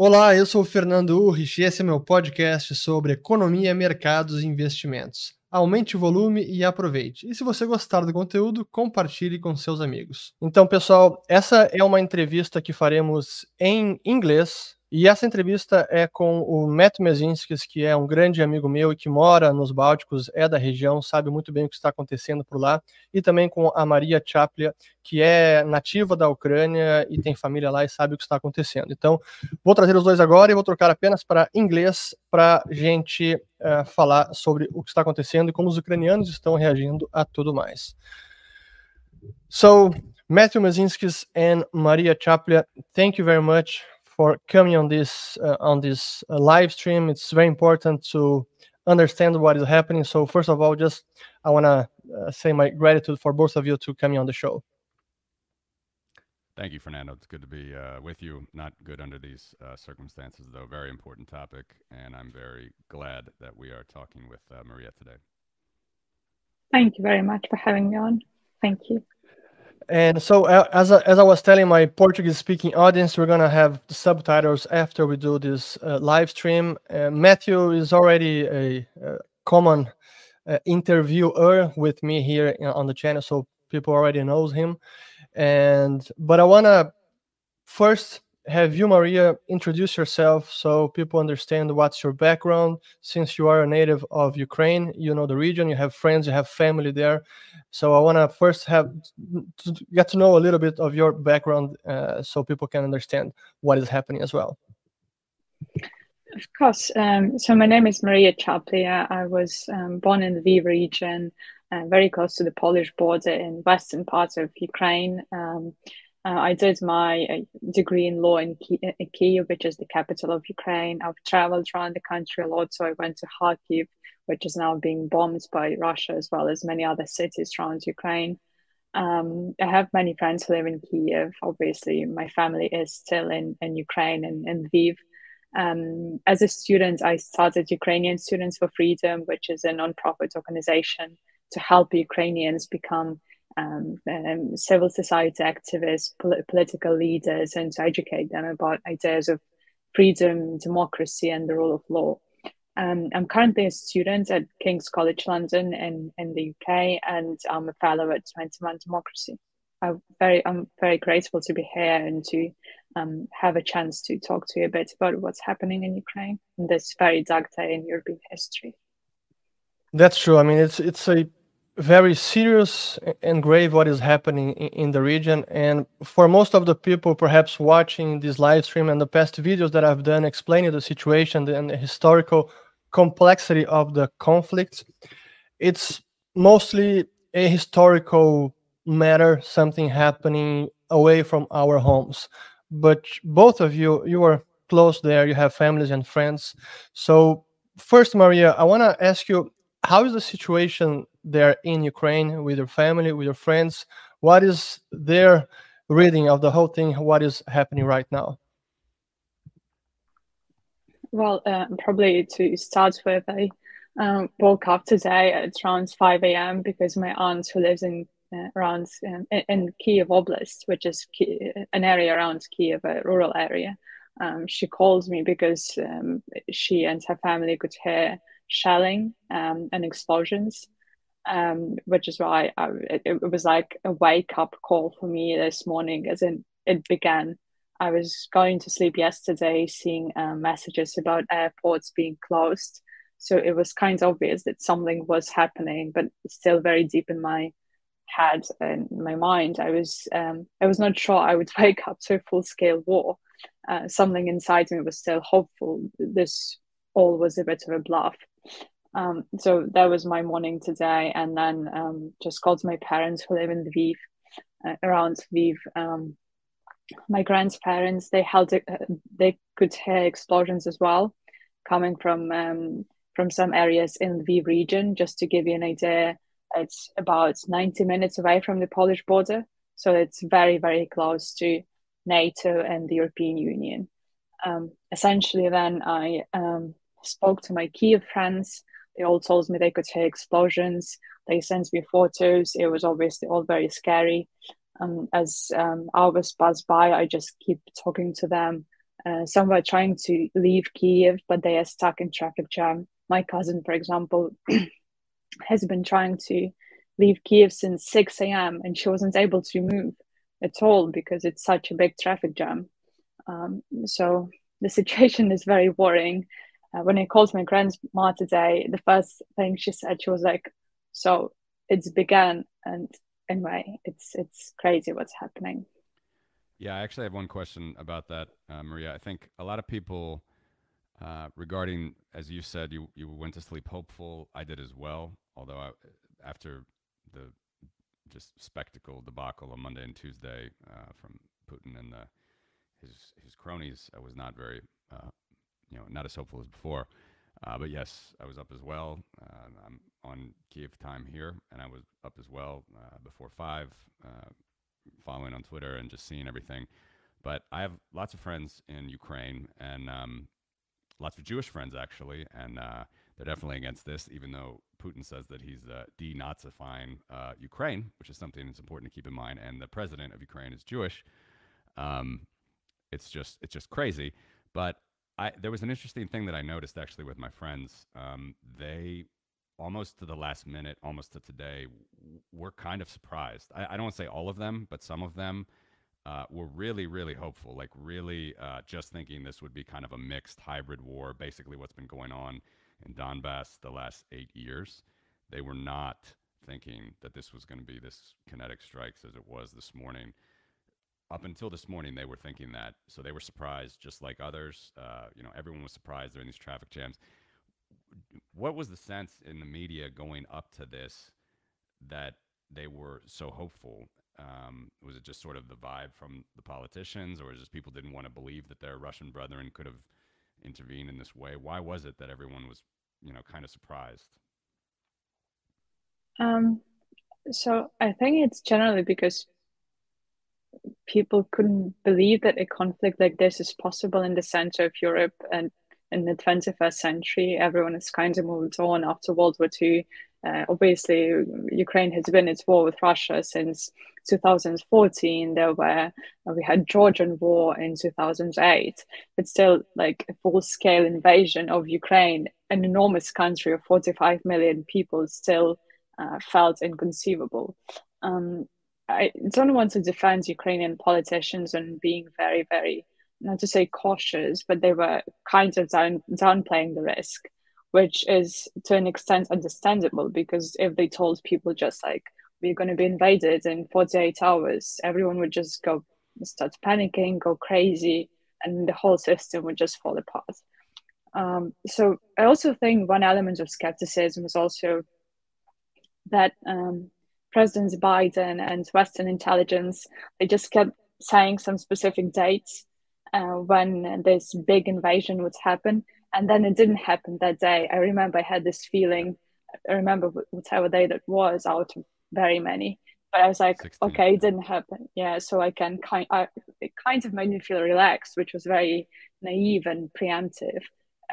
Olá, eu sou o Fernando Urrich e esse é meu podcast sobre economia, mercados e investimentos. Aumente o volume e aproveite. E se você gostar do conteúdo, compartilhe com seus amigos. Então, pessoal, essa é uma entrevista que faremos em inglês, e essa entrevista é com o Matt Mezinskis, que é um grande amigo meu e que mora nos Bálticos, é da região, sabe muito bem o que está acontecendo por lá, e também com a Maria Chaplia, que é nativa da Ucrânia e tem família lá e sabe o que está acontecendo. Então, vou trazer os dois agora e vou trocar apenas para inglês para gente uh, falar sobre o que está acontecendo e como os ucranianos estão reagindo a tudo mais. So, Matthew Mezinskis and Maria Chaplia, thank you very much for coming on this uh, on this uh, live stream. It's very important to understand what is happening. So first of all, just I want to uh, say my gratitude for both of you to coming on the show. Thank you, Fernando. It's good to be uh, with you. Not good under these uh, circumstances, though. Very important topic, and I'm very glad that we are talking with uh, Maria today. Thank you very much for having me on. Thank you. And so, uh, as I, as I was telling my Portuguese-speaking audience, we're gonna have the subtitles after we do this uh, live stream. Uh, Matthew is already a, a common uh, interviewer with me here on the channel, so people already knows him. And but I wanna first have you, Maria, introduce yourself so people understand what's your background. Since you are a native of Ukraine, you know the region, you have friends, you have family there. So I want to first have to get to know a little bit of your background uh, so people can understand what is happening as well. Of course. Um, so my name is Maria Chaplia. I was um, born in the Lviv region, uh, very close to the Polish border in western parts of Ukraine. Um, uh, I did my uh, degree in law in, in Kiev, which is the capital of Ukraine. I've traveled around the country a lot, so I went to Kharkiv, which is now being bombed by Russia, as well as many other cities around Ukraine. Um, I have many friends who live in Kiev. Obviously, my family is still in, in Ukraine and in Lviv. Um, as a student, I started Ukrainian Students for Freedom, which is a non-profit organization to help Ukrainians become um, um, civil society activists, pol- political leaders, and to educate them about ideas of freedom, democracy, and the rule of law. Um, I'm currently a student at King's College London in, in the UK, and I'm a fellow at 21 Democracy. I'm very, I'm very grateful to be here and to um, have a chance to talk to you a bit about what's happening in Ukraine in this very dark day in European history. That's true. I mean, it's it's a very serious and grave what is happening in the region. And for most of the people, perhaps watching this live stream and the past videos that I've done explaining the situation and the historical complexity of the conflict, it's mostly a historical matter, something happening away from our homes. But both of you, you are close there, you have families and friends. So, first, Maria, I want to ask you how is the situation there in Ukraine with your family, with your friends? What is their reading of the whole thing? What is happening right now? Well, uh, probably to start with, I um, woke up today at around 5 a.m. because my aunt, who lives in uh, around um, in Kiev Oblast, which is an area around Kiev, a rural area, um, she called me because um, she and her family could hear shelling um, and explosions, um, which is why I, it, it, was like a wake up call for me this morning, as in it began. I was going to sleep yesterday, seeing um, messages about airports being closed. So it was kind of obvious that something was happening, but still very deep in my head and my mind. I was um, I was not sure I would wake up to a full scale war. Uh, something inside me was still hopeful. This all was a bit of a bluff. Um, so that was my morning today, and then um, just called my parents who live in Lviv, uh, around Lviv. Um, my grandparents they held uh, they could hear explosions as well, coming from um, from some areas in the region. Just to give you an idea, it's about ninety minutes away from the Polish border, so it's very very close to NATO and the European Union. Um, essentially, then I um, spoke to my Kiev friends they all told me they could hear explosions. They sent me photos. It was obviously all very scary. Um, as um, hours passed by, I just keep talking to them Uh, some were trying to leave Kiev, but they are stuck in traffic jam. My cousin, for example, has been trying to leave Kiev since 6 a.m. and she wasn't able to move at all because it's such a big traffic jam. Um, so the situation is very worrying. Uh, when I called my grandma today, the first thing she said, she was like, "So it's began," and anyway, it's it's crazy what's happening. Yeah, I actually have one question about that, uh, Maria. I think a lot of people, uh, regarding as you said, you you went to sleep hopeful. I did as well. Although I, after the just spectacle debacle on Monday and Tuesday uh, from Putin and the, his his cronies, I was not very, uh, you know, not as hopeful as before. Uh, but yes, I was up as well. Uh, I'm on Kiev time here, and I was up as well before five following on Twitter and just seeing everything. But I have lots of friends in Ukraine and um, lots of Jewish friends actually, and uh, they're definitely against this, even though Putin says that he's uh, denazifying uh, Ukraine, which is something that's important to keep in mind. And the president of Ukraine is Jewish. Um, it's just it's just crazy. But I, there was an interesting thing that I noticed actually with my friends. Um, they almost to the last minute, almost to today, we're kind of surprised. I, I don't want to say all of them, but some of them uh, were really, really hopeful, like really uh, just thinking this would be kind of a mixed hybrid war, basically what's been going on in Donbass the last eight years. They were not thinking that this was going to be this kinetic strikes as it was this morning. Up until this morning, they were thinking that. So they were surprised, just like others. Uh, you know, everyone was surprised during these traffic jams what was the sense in the media going up to this that they were so hopeful? Um, was it just sort of the vibe from the politicians, or just people didn't want to believe that their Russian brethren could have intervened in this way? Why was it that everyone was, you know, kind of surprised? Um, so I think it's generally because people couldn't believe that a conflict like this is possible in the center of Europe and in the 21st century. Everyone has kind of moved on after World War II. Uh, obviously, Ukraine has been at war with Russia since 2014. There were we had Georgian war in 2008, but still, like a full-scale invasion of Ukraine, an enormous country of 45 million people, still uh, felt inconceivable. Um, I don't want to defend Ukrainian politicians and being very, very not to say cautious, but they were kind of down, downplaying the risk, which is to an extent understandable because if they told people just like we're going to be invaded in 48 hours, everyone would just go start panicking, go crazy, and the whole system would just fall apart. Um, so I also think one element of skepticism was also that um, President Biden and Western intelligence they just kept saying some specific dates uh, when this big invasion would happen. And then it didn't happen that day. I remember I had this feeling, I remember whatever day that was out of very many. But I was like, 16. okay, it didn't happen. Yeah, so I can kind I, it kind of made me feel relaxed, which was very naive and preemptive.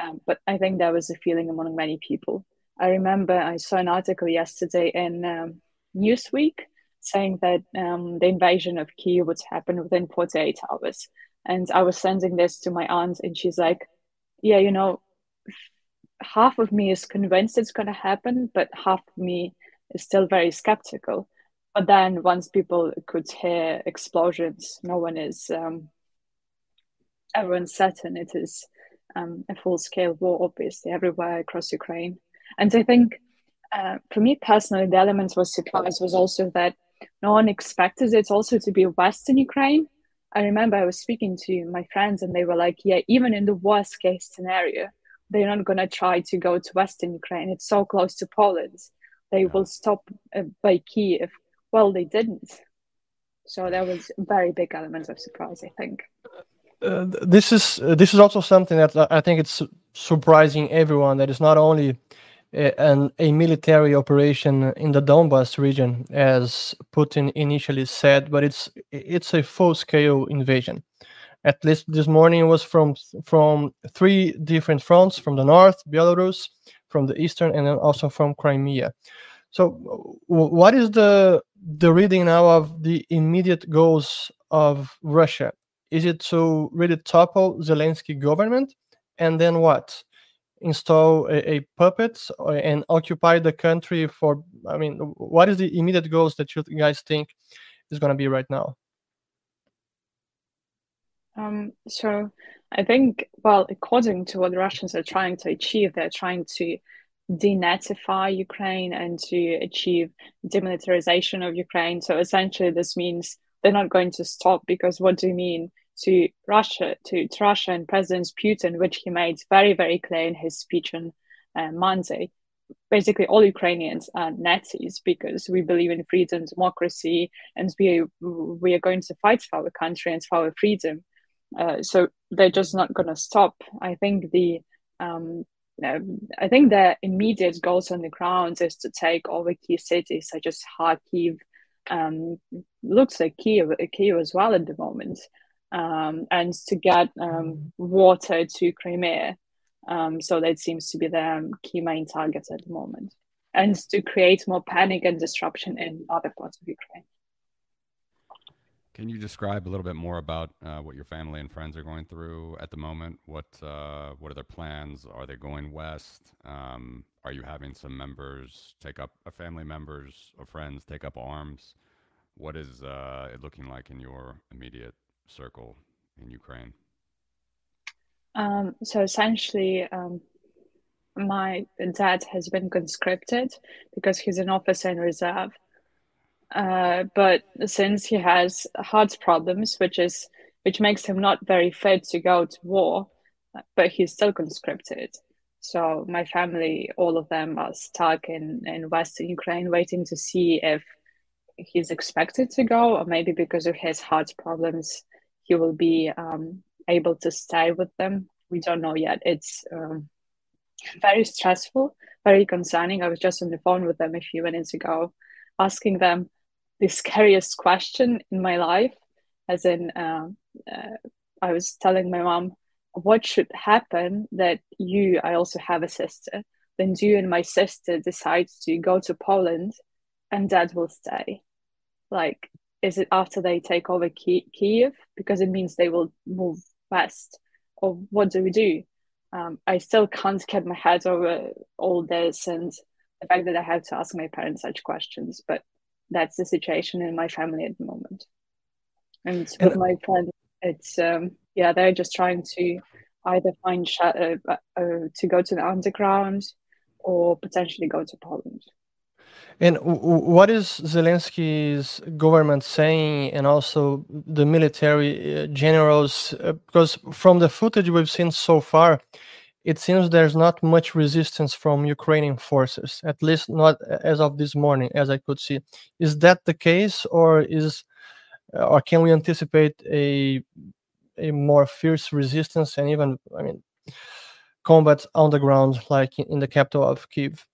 Um, but I think there was a feeling among many people. I remember I saw an article yesterday in um, Newsweek saying that um, the invasion of Kiev would happen within 48 hours. And I was sending this to my aunt, and she's like, Yeah, you know, half of me is convinced it's going to happen, but half of me is still very skeptical. But then once people could hear explosions, no one is, um, everyone's certain it is um, a full scale war, obviously, everywhere across Ukraine. And I think uh, for me personally, the element was surprise was also that no one expected it also to be Western Ukraine. I remember I was speaking to my friends and they were like, yeah, even in the worst case scenario, they're not going to try to go to Western Ukraine. It's so close to Poland. They yeah. will stop uh, by Kiev. Well, they didn't. So that was a very big element of surprise, I think. Uh, this is uh, this is also something that I think it's surprising everyone that it's not only an, a military operation in the Donbas region, as Putin initially said, but it's it's a full-scale invasion. At least this morning it was from from three different fronts: from the north, Belarus, from the eastern, and then also from Crimea. So, what is the the reading now of the immediate goals of Russia? Is it to really topple Zelensky government, and then what? Install a, a puppet and occupy the country for? I mean, what is the immediate goals that you guys think is going to be right now? Um, so I think, well, according to what the Russians are trying to achieve, they're trying to denazify Ukraine and to achieve demilitarization of Ukraine. So essentially, this means they're not going to stop because what do you mean to Russia, to, to Russia and President Putin, which he made very, very clear in his speech on uh, Monday. Basically, all Ukrainians are Nazis because we believe in freedom, democracy, and we we are going to fight for our country and for our freedom. Uh, so they're just not going to stop. I think the um, I think the immediate goals on the ground is to take over key cities such as Kharkiv, um, looks like Kiev, Kiev as well at the moment, um, and to get um, water to Crimea. Um, so that seems to be the key main target at the moment, and to create more panic and disruption in other parts of Ukraine. Can you describe a little bit more about uh, what your family and friends are going through at the moment? What uh, what are their plans? Are they going west? Um, are you having some members take up, uh, family members or friends take up arms? What is uh, it looking like in your immediate circle in Ukraine? Um, so essentially, um, my dad has been conscripted because he's an officer in reserve uh, but since he has heart problems, which is which makes him not very fit to go to war, but he's still conscripted. So my family, all of them, are stuck in in Western Ukraine, waiting to see if he's expected to go, or maybe because of his heart problems, he will be um, able to stay with them. We don't know yet. It's um, very stressful, very concerning. I was just on the phone with them a few minutes ago, asking them the scariest question in my life as in uh, uh, i was telling my mom what should happen that you i also have a sister then you and my sister decide to go to poland and dad will stay like is it after they take over Ki- kiev because it means they will move west or what do we do um, i still can't get my head over all this and the fact that i have to ask my parents such questions but that's the situation in my family at the moment. And with my friends, it's um, yeah, they're just trying to either find sh- uh, uh, to go to the underground or potentially go to Poland. And what is Zelensky's government saying, and also the military uh, generals? Uh, because from the footage we've seen so far, it seems there's not much resistance from Ukrainian forces, at least not as of this morning, as I could see. Is that the case, or is, or can we anticipate a a more fierce resistance and even, I mean, combat on the ground, like in the capital of Kiev?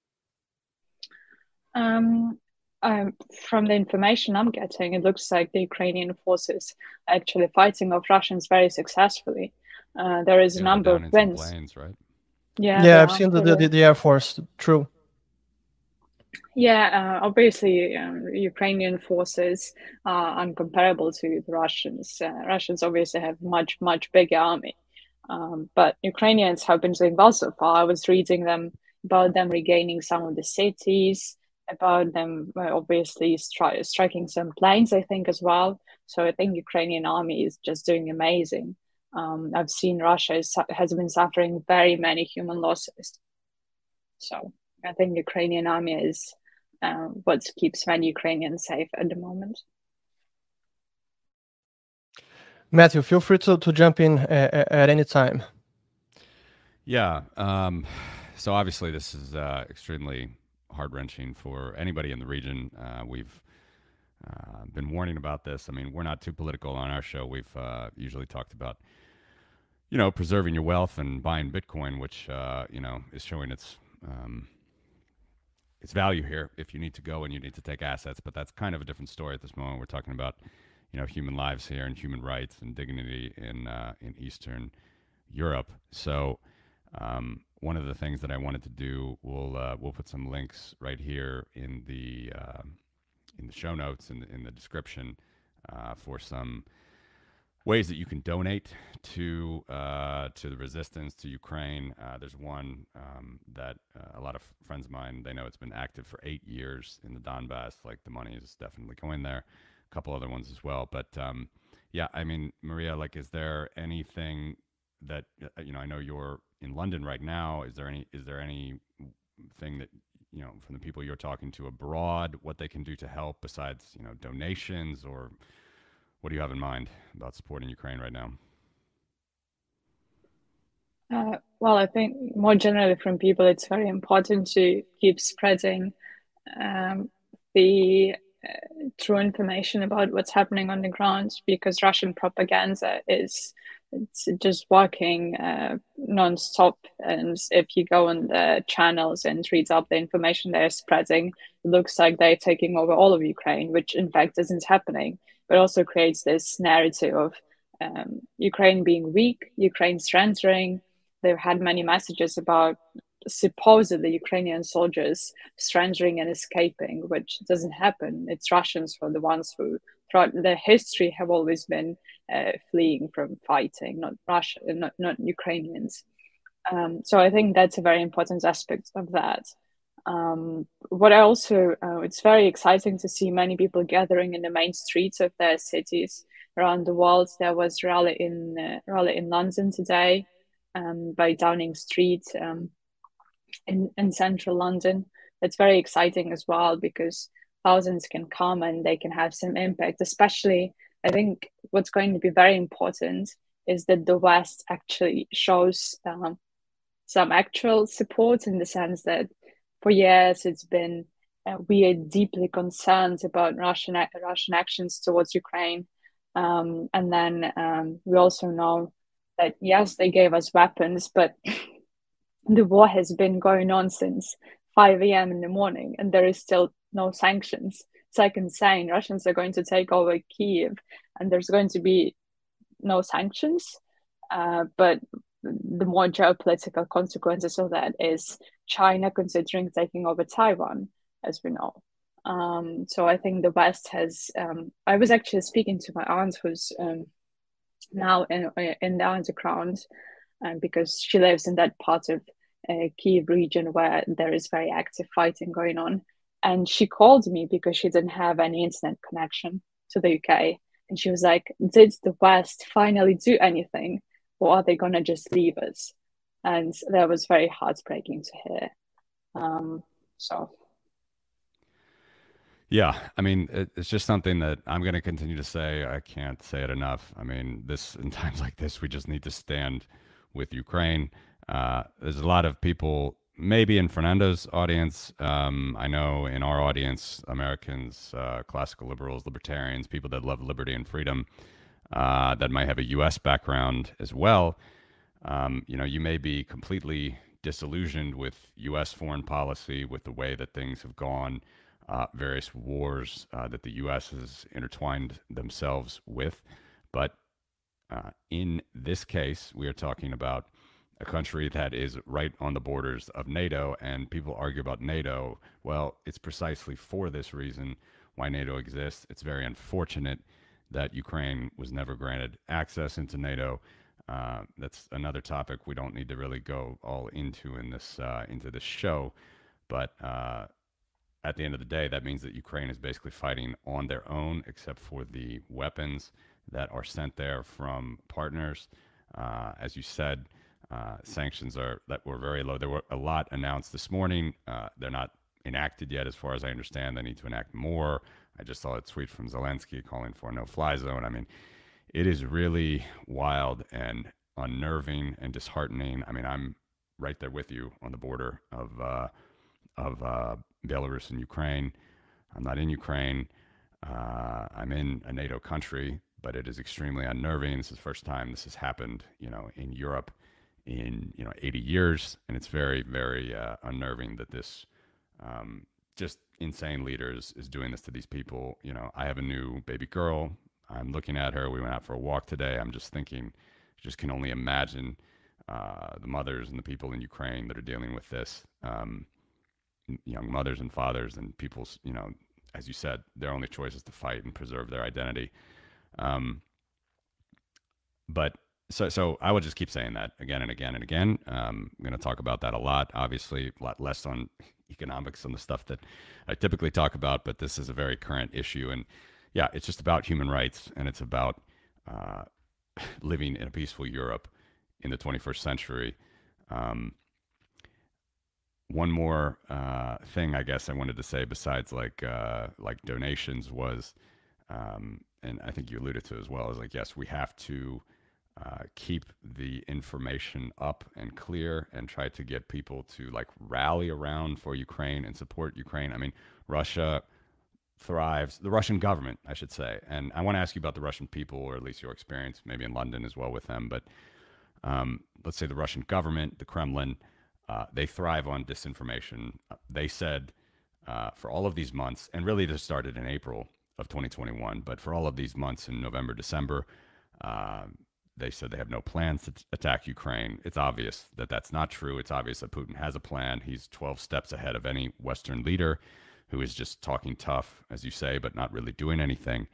Um, um, from the information I'm getting, it looks like the Ukrainian forces are actually fighting off Russians very successfully. Uh, there is yeah, a number of wins. Planes, right? Yeah, yeah, I've seen the, the, the Air Force. True. Yeah, uh, obviously, um, Ukrainian forces are uncomparable to the Russians. Uh, Russians obviously have much, much bigger army, um, but Ukrainians have been doing well so far. I was reading them about them regaining some of the cities, about them uh, obviously stri- striking some planes, I think, as well. So I think Ukrainian army is just doing amazing. Um, I've seen Russia is, has been suffering very many human losses. So I think Ukrainian army is uh, what keeps many Ukrainians safe at the moment. Matthew, feel free to, to jump in at, at any time. Yeah. Um, so obviously, this is uh, extremely heart wrenching for anybody in the region. Uh, we've uh, been warning about this. I mean, we're not too political on our show. We've uh, usually talked about, you know, preserving your wealth and buying Bitcoin, which uh, you know is showing its um, its value here. If you need to go and you need to take assets, but that's kind of a different story at this moment. We're talking about, you know, human lives here and human rights and dignity in uh, in Eastern Europe. So. Um, one of the things that I wanted to do, we'll uh, we'll put some links right here in the uh, in the show notes in the, in the description uh, for some ways that you can donate to uh, to the resistance to Ukraine. Uh, there's one um, that uh, a lot of friends of mine they know it's been active for eight years in the Donbass. Like the money is definitely going there. A couple other ones as well, but um, yeah, I mean, Maria, like, is there anything that you know? I know you're in London right now. Is there any? Is there any thing that you know from the people you're talking to abroad? What they can do to help besides you know donations or what do you have in mind about supporting Ukraine right now? Uh, well, I think more generally from people, it's very important to keep spreading um, the uh, true information about what's happening on the ground because Russian propaganda is it's just working uh, non-stop. And if you go on the channels and read up the information they're spreading it looks like they're taking over all of ukraine which in fact isn't happening. But also creates this narrative of um, ukraine being weak ukraine surrendering. They've had many messages about supposedly Ukrainian soldiers surrendering and escaping, which doesn't happen. It's Russians who are the ones who, throughout their history, have always been uh, fleeing from fighting, not Russia, not not Ukrainians. Um, so I think that's a very important aspect of that. Um, what I also, uh, it's very exciting to see many people gathering in the main streets of their cities around the world. There was rally in uh, rally in London today um, by Downing Street. Um, in, in central London. It's very exciting as well because thousands can come and they can have some impact. Especially, I think what's going to be very important is that the West actually shows um, some actual support in the sense that for years it's been uh, we are deeply concerned about Russian Russian actions towards Ukraine, um, and then um, we also know that yes, they gave us weapons, but the war has been going on since 5 a.m. in the morning and there is still no sanctions. Like insane. Russians are going to take over Kiev and there's going to be no sanctions. Uh, but the more geopolitical consequences of that is China considering taking over Taiwan, as we know. Um, so I think the West has. Um, I was actually speaking to my aunt, who's um, now in in the underground, um, because she lives in that part of uh, Kiev region where there is very active fighting going on. And she called me because she didn't have any internet connection to the UK. And she was like, Did the West finally do anything? Or are they going to just leave us? And that was very heartbreaking to hear. Um, so. Yeah, I mean, it's just something that I'm going to continue to say. I can't say it enough. I mean, this in times like this, we just need to stand with Ukraine. Uh, there's a lot of people, maybe in Fernando's audience. Um, I know in our audience, Americans, uh, classical liberals, libertarians, people that love liberty and freedom, uh, that might have a U.S. background as well. Um, you know, you may be completely disillusioned with U.S. foreign policy, with the way that things have gone, uh, various wars uh, that the U.S. has intertwined themselves with. But uh, in this case, we are talking about a country that is right on the borders of NATO, and people argue about NATO. Well, it's precisely for this reason why NATO exists. It's very unfortunate that Ukraine was never granted access into NATO. Uh, that's another topic we don't need to really go all into in this uh, into this show, but uh, at the end of the day, that means that Ukraine is basically fighting on their own, except for the weapons that are sent there from partners. Uh, as you said, uh, sanctions are that were very low. There were a lot announced this morning. Uh, they're not enacted yet, as far as I understand. They need to enact more. I just saw a tweet from Zelensky calling for a no-fly zone. I mean, it is really wild and unnerving and disheartening. I mean, I'm right there with you on the border of uh, of uh, Belarus and Ukraine. I'm not in Ukraine. Uh, I'm in a NATO country, but it is extremely unnerving. This is the first time this has happened, you know, in Europe in you know 80 years, and it's very very uh, unnerving that this um, just insane leaders is doing this to these people. You know, I have a new baby girl. I'm looking at her. We went out for a walk today. I'm just thinking, just can only imagine uh, the mothers and the people in Ukraine that are dealing with this. Um, young mothers and fathers and people's, you know, as you said, their only choice is to fight and preserve their identity. Um, but so so I will just keep saying that again and again and again. Um, I'm going to talk about that a lot. Obviously, a lot less on economics and the stuff that I typically talk about, but this is a very current issue. And yeah, it's just about human rights and it's about uh, living in a peaceful Europe in the 21st century. Um, one more uh, thing, I guess I wanted to say besides like uh, like donations was, um, and I think you alluded to as well, is like yes, we have to uh, keep the information up and clear and try to get people to like rally around for Ukraine and support Ukraine. I mean, Russia thrives, the Russian government, I should say. And I want to ask you about the Russian people, or at least your experience, maybe in London as well with them. But um, let's say the Russian government, the Kremlin, uh, they thrive on disinformation. They said uh, for all of these months, and really this started in April of 2021, but for all of these months in November, December, uh, they said they have no plans to t- attack Ukraine. It's obvious that that's not true. It's obvious that Putin has a plan. He's 12 steps ahead of any Western leader who is just talking tough, as you say, but not really doing anything.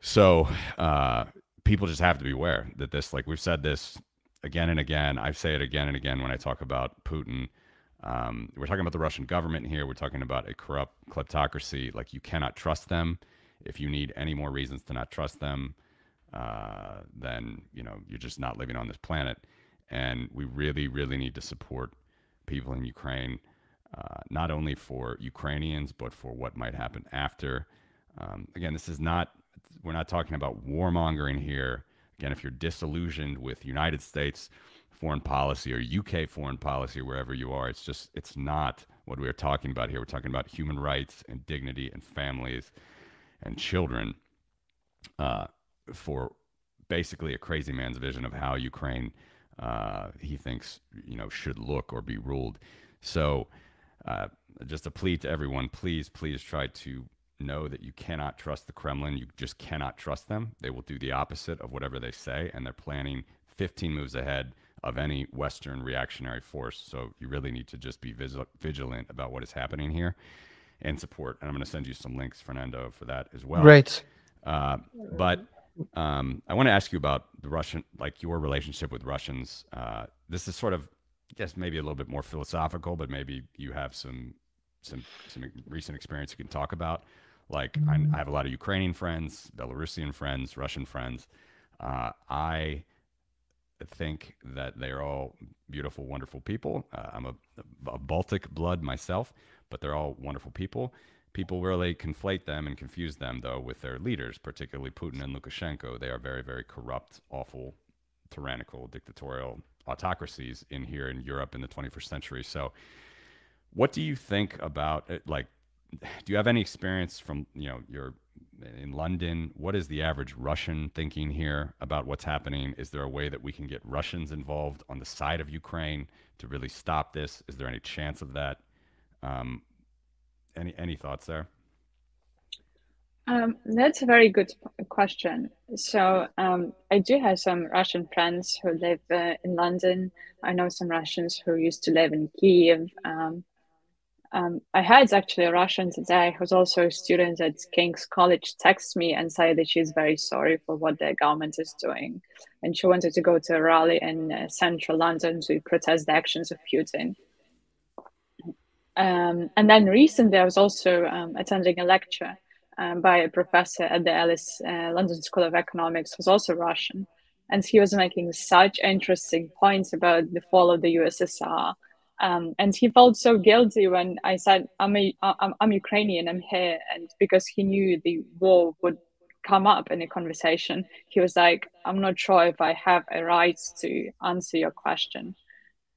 So uh, people just have to be aware that this, like we've said this again and again. I say it again and again when I talk about Putin. Um, we're talking about the Russian government here. We're talking about a corrupt kleptocracy. Like you cannot trust them. If you need any more reasons to not trust them, uh, then you know you're just not living on this planet. And we really, really need to support people in Ukraine, uh, not only for Ukrainians but for what might happen after. Um, again, this is not we're not talking about warmongering here. Again, if you're disillusioned with United States foreign policy or UK foreign policy wherever you are, it's just it's not what we're talking about here. We're talking about human rights and dignity and families and children. Uh, for basically a crazy man's vision of how Ukraine uh, he thinks you know should look or be ruled. So, uh, just a plea to everyone: please, please try to know that you cannot trust the Kremlin. You just cannot trust them. They will do the opposite of whatever they say, and they're planning 15 moves ahead of any Western reactionary force. So you really need to just be vigilant about what is happening here and support. And I'm going to send you some links, Fernando, for that as well. Great. Uh, but um, I want to ask you about the Russian, like your relationship with Russians. Uh, this is sort of, I guess, maybe a little bit more philosophical, but maybe you have some some some recent experience you can talk about. Like I, I have a lot of Ukrainian friends, Belarusian friends, Russian friends. Uh, I think that they're all beautiful, wonderful people. Uh, I'm a, a Baltic blood myself, but they're all wonderful people. People really conflate them and confuse them, though, with their leaders, particularly Putin and Lukashenko. They are very, very corrupt, awful, tyrannical, dictatorial autocracies in here in Europe in the 21st century. So, what do you think about it? Like, do you have any experience from you know your in London? What is the average Russian thinking here about what's happening? Is there a way that we can get Russians involved on the side of Ukraine to really stop this? Is there any chance of that? Um, any any thoughts there? Um, that's a very good question. So um, I do have some Russian friends who live uh, in London. I know some Russians who used to live in Kiev. Um, um I had actually a Russian today who's also a student at King's College text me and say that she's very sorry for what the government is doing, and she wanted to go to a rally in uh, central London to protest the actions of Putin. Um, and then recently, I was also um, attending a lecture um, by a professor at the LSE uh, London School of Economics, who's also Russian, and he was making such interesting points about the fall of the USSR. Um, and he felt so guilty when I said, "I'm a, I'm, I'm Ukrainian. I'm here," and because he knew the war would come up in a conversation, he was like, "I'm not sure if I have a right to answer your question."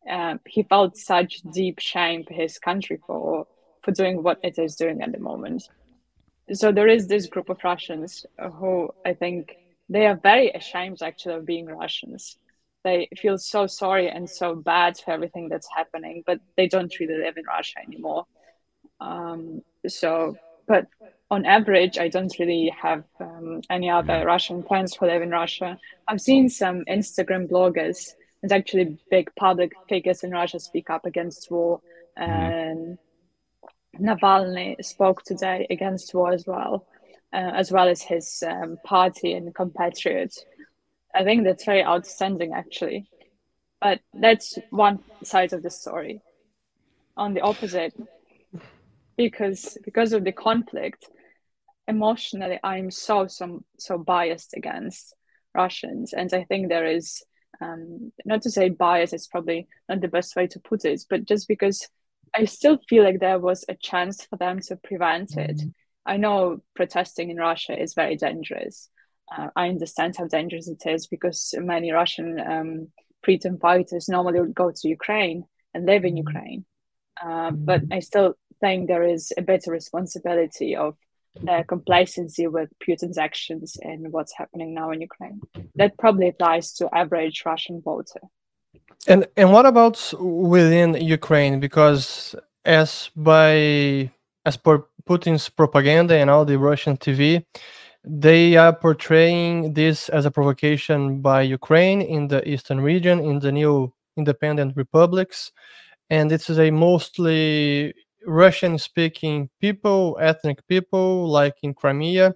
Um, he felt such deep shame for his country for for doing what it is doing at the moment. So there is this group of Russians who I think they are very ashamed actually of being Russians. They feel so sorry and so bad for everything that's happening, but they don't really live in Russia anymore. Um, so, but on average, I don't really have um, any other Russian friends who live in Russia. I've seen some Instagram bloggers it's actually big public figures in Russia speak up against war. Mm-hmm. And Navalny spoke today against war as well, uh, as well as his um, party and compatriots. I think that's very outstanding, actually. But that's one side of the story. On the opposite, because because of the conflict, emotionally, I'm so so so biased against Russians, and I think there is um, not to say bias is probably not the best way to put it, but just because I still feel like there was a chance for them to prevent it. Mm-hmm. I know protesting in Russia is very dangerous. Uh, I understand how dangerous it is because many Russian um, freedom fighters normally would go to Ukraine and live in mm-hmm. Ukraine. Uh, but I still think there is a better responsibility of uh, complacency with Putin's actions and what's happening now in Ukraine. That probably applies to average Russian voter. And and what about within Ukraine? Because as by as per Putin's propaganda and all the Russian TV, they are portraying this as a provocation by Ukraine in the eastern region, in the new independent republics, and this is a mostly Russian speaking people, ethnic people, like in Crimea.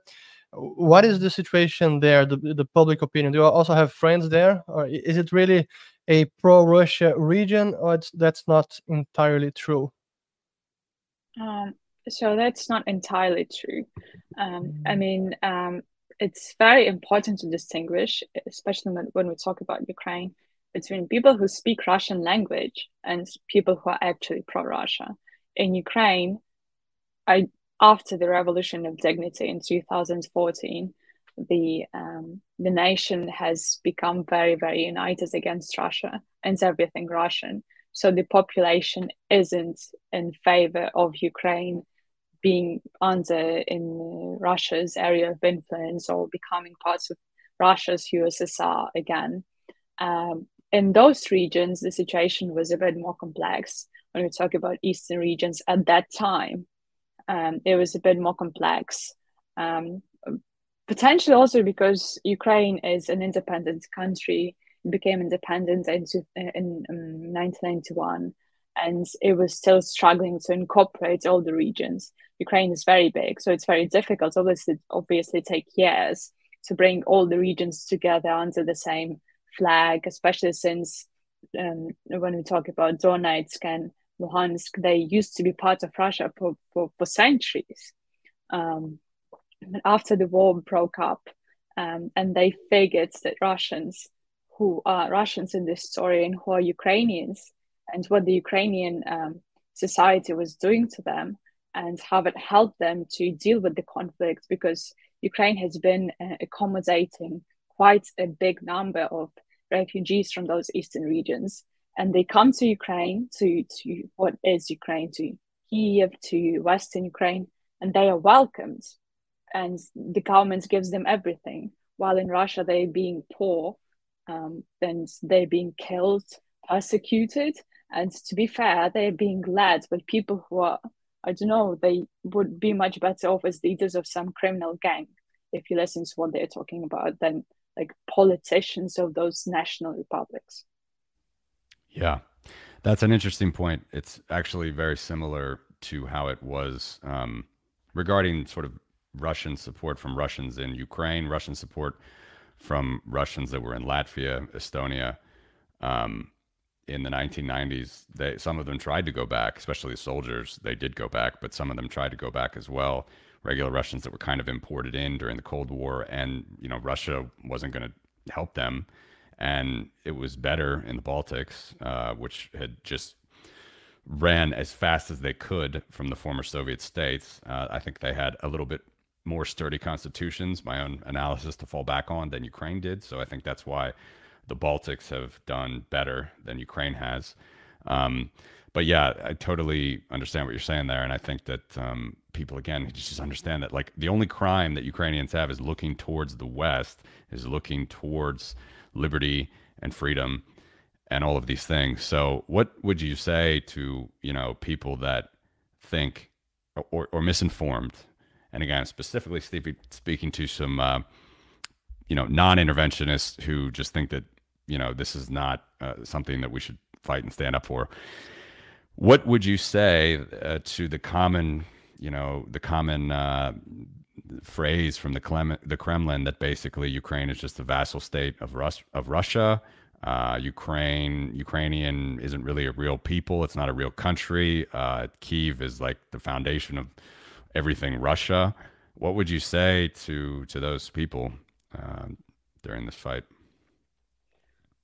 What is the situation there, the, the public opinion? Do you also have friends there? Or is it really a pro Russia region, or that's not entirely true? Um, so that's not entirely true. Um, I mean, um, it's very important to distinguish, especially when, when we talk about Ukraine, between people who speak Russian language and people who are actually pro Russia in Ukraine, I after the Revolution of Dignity in 2014, the um, the nation has become very very united against Russia and everything Russian. So the population isn't in favor of Ukraine being under in Russia's area of influence or becoming part of Russia's USSR again. Um, in those regions, the situation was a bit more complex when we talk about eastern regions at that time um, it was a bit more complex um, potentially also because ukraine is an independent country it became independent in, in um, 1991 and it was still struggling to incorporate all the regions. Ukraine is very big so it's very difficult obviously obviously take years to bring all the regions together under the same flag especially since um, when we talk about Donetsk and Luhansk, they used to be part of Russia for, for, for centuries. Um, after the war broke up, um, and they figured that Russians, who are Russians in this story and who are Ukrainians, and what the Ukrainian um, society was doing to them, and how it helped them to deal with the conflict, because Ukraine has been uh, accommodating quite a big number of refugees from those eastern regions and they come to Ukraine to to what is Ukraine to Kiev to Western Ukraine, and they are welcomed, and the government gives them everything. While in Russia they're being poor, um, and they're being killed, persecuted, and to be fair, they're being led by people who are I don't know they would be much better off as leaders of some criminal gang if you listen to what they're talking about than like politicians of those national republics. Yeah, that's an interesting point. It's actually very similar to how it was um, regarding sort of Russian support from Russians in Ukraine, Russian support from Russians that were in Latvia, Estonia. Um, in the 1990s, they some of them tried to go back, especially soldiers. They did go back, but some of them tried to go back as well. Regular Russians that were kind of imported in during the Cold War, and you know Russia wasn't going to help them and it was better in the Baltics, uh, which had just ran as fast as they could from the former Soviet states. Uh, I think they had a little bit more sturdy constitutions, my own analysis to fall back on than Ukraine did. So I think that's why the Baltics have done better than Ukraine has. Um, but yeah, I totally understand what you're saying there, and I think that um, people again just understand that like the only crime that Ukrainians have is looking towards the West, is looking towards liberty and freedom and all of these things. So, what would you say to you know people that think or, or misinformed? And again, specifically speaking to some uh, you know non-interventionists who just think that you know this is not uh, something that we should fight and stand up for. What would you say uh, to the common, you know, the common uh, phrase from the Kremlin, the Kremlin that basically Ukraine is just a vassal state of Rus- of Russia. Uh, Ukraine Ukrainian isn't really a real people. It's not a real country. Uh, Kiev is like the foundation of everything Russia. What would you say to to those people uh, during this fight?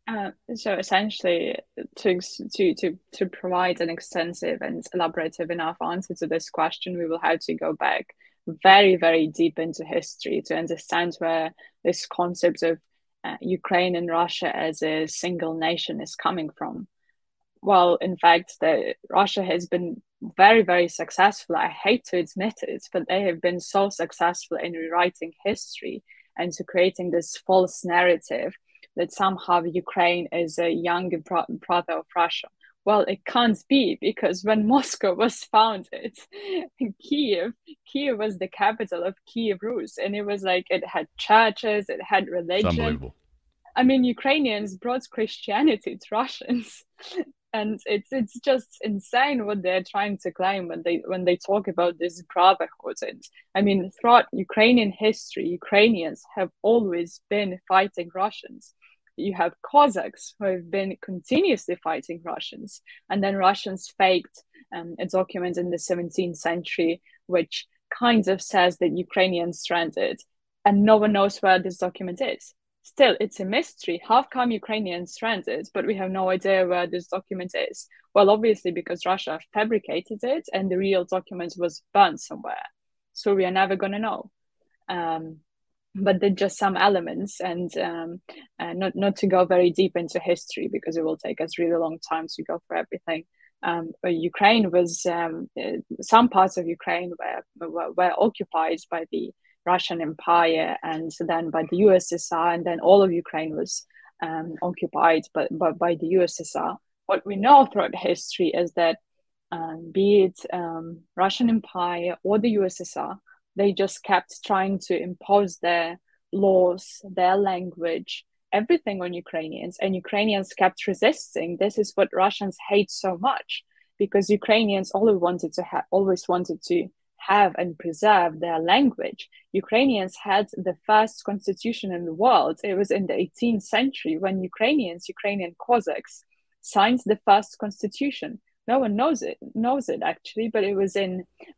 Uh, so essentially, to, to to to provide an extensive and elaborative enough answer to this question, we will have to go back very very deep into history to understand where this concept of uh, Ukraine and Russia as a single nation is coming from. Well, in fact, the, Russia has been very very successful. I hate to admit it, but they have been so successful in rewriting history and to creating this false narrative that somehow Ukraine is a younger brother of Russia. Well, it can't be because when Moscow was founded, Kiev, Kiev was the capital of Kiev Rus, and it was like it had churches, it had religion. I mean, Ukrainians brought Christianity to Russians, and it's it's just insane what they're trying to claim when they when they talk about this brotherhood. And I mean, throughout Ukrainian history, Ukrainians have always been fighting Russians you have Cossacks who have been continuously fighting Russians, and then Russians faked um, a document in the 17th century which kind of says that Ukrainians stranded, and no one knows where this document is. Still, it's a mystery. How come Ukrainians stranded, but we have no idea where this document is? Well, obviously, because Russia fabricated it and the real document was burned somewhere. So we are never going to know. Um, but they're just some elements and um, uh, not not to go very deep into history because it will take us really long time to go for everything. Um, Ukraine was um, uh, some parts of Ukraine were, were, were occupied by the Russian Empire and then by the USSR, and then all of Ukraine was um, occupied by, by, by, the USSR. What we know throughout history is that, um, be it um, Russian Empire or the USSR, they just kept trying to impose their laws, their language, everything on Ukrainians, and Ukrainians kept resisting. This is what Russians hate so much because Ukrainians always wanted to have, always wanted to have and preserve their language. Ukrainians had the first constitution in the world. It was in the 18th century when Ukrainians, Ukrainian Cossacks, signed the first constitution no one knows it knows it actually, but it was in